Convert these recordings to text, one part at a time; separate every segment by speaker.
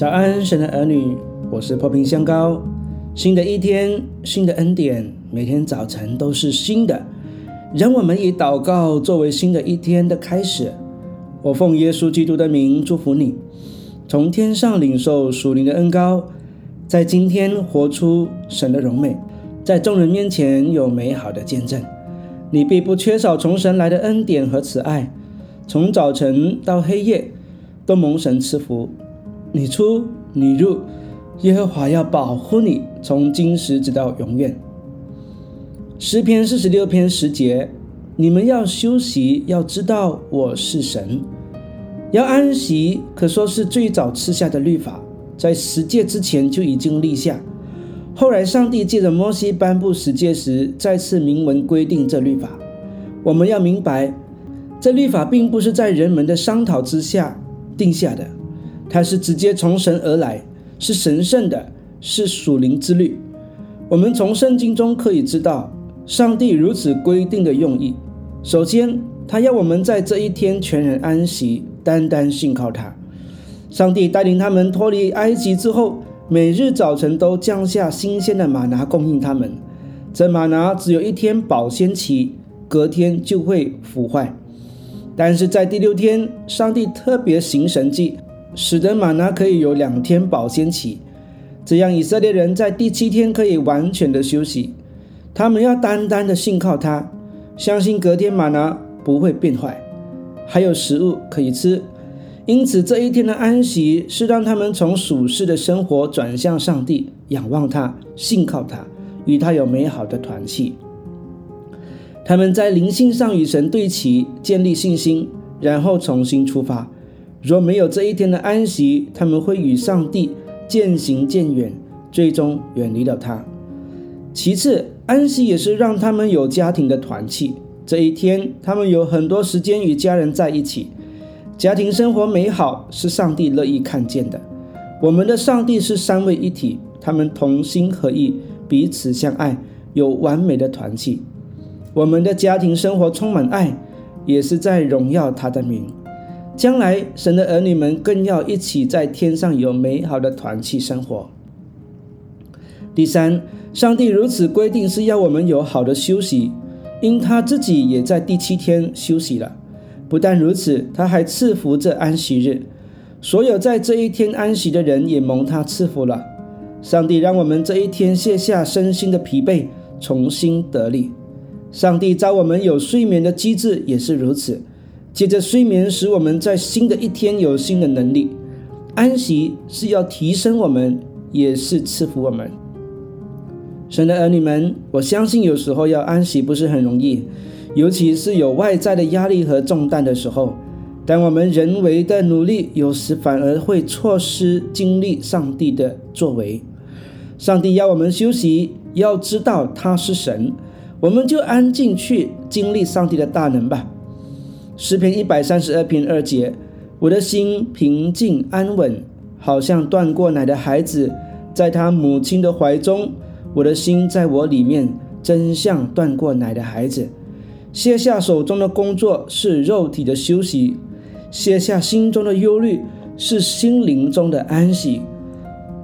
Speaker 1: 早安，神的儿女，我是破冰香膏。新的一天，新的恩典，每天早晨都是新的。让我们以祷告作为新的一天的开始。我奉耶稣基督的名祝福你，从天上领受属灵的恩膏，在今天活出神的荣美，在众人面前有美好的见证。你必不缺少从神来的恩典和慈爱，从早晨到黑夜都蒙神赐福。你出你入，耶和华要保护你，从今时直到永远。诗篇四十六篇十节，你们要休息，要知道我是神，要安息，可说是最早赐下的律法，在十诫之前就已经立下。后来，上帝借着摩西颁布十诫时，再次明文规定这律法。我们要明白，这律法并不是在人们的商讨之下定下的，它是直接从神而来，是神圣的，是属灵之律。我们从圣经中可以知道，上帝如此规定的用意。首先，他要我们在这一天全然安息，单单信靠他。上帝带领他们脱离埃及之后。每日早晨都降下新鲜的玛拿供应他们，这玛拿只有一天保鲜期，隔天就会腐坏。但是在第六天，上帝特别行神迹，使得玛拿可以有两天保鲜期，这样以色列人在第七天可以完全的休息。他们要单单的信靠他，相信隔天玛拿不会变坏，还有食物可以吃。因此，这一天的安息是让他们从属世的生活转向上帝，仰望他，信靠他，与他有美好的团契。他们在灵性上与神对齐，建立信心，然后重新出发。若没有这一天的安息，他们会与上帝渐行渐远，最终远离了他。其次，安息也是让他们有家庭的团契。这一天，他们有很多时间与家人在一起。家庭生活美好是上帝乐意看见的。我们的上帝是三位一体，他们同心合意，彼此相爱，有完美的团契。我们的家庭生活充满爱，也是在荣耀他的名。将来神的儿女们更要一起在天上有美好的团契生活。第三，上帝如此规定是要我们有好的休息，因他自己也在第七天休息了。不但如此，他还赐福这安息日，所有在这一天安息的人也蒙他赐福了。上帝让我们这一天卸下身心的疲惫，重新得力。上帝造我们有睡眠的机制也是如此，接着睡眠使我们在新的一天有新的能力。安息是要提升我们，也是赐福我们。神的儿女们，我相信有时候要安息不是很容易。尤其是有外在的压力和重担的时候，但我们人为的努力有时反而会错失经历上帝的作为。上帝要我们休息，要知道他是神，我们就安静去经历上帝的大能吧。诗篇一百三十二篇二节：我的心平静安稳，好像断过奶的孩子在他母亲的怀中。我的心在我里面，真像断过奶的孩子。卸下手中的工作是肉体的休息，卸下心中的忧虑是心灵中的安息。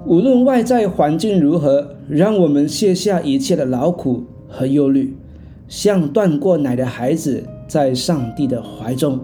Speaker 1: 无论外在环境如何，让我们卸下一切的劳苦和忧虑，像断过奶的孩子在上帝的怀中。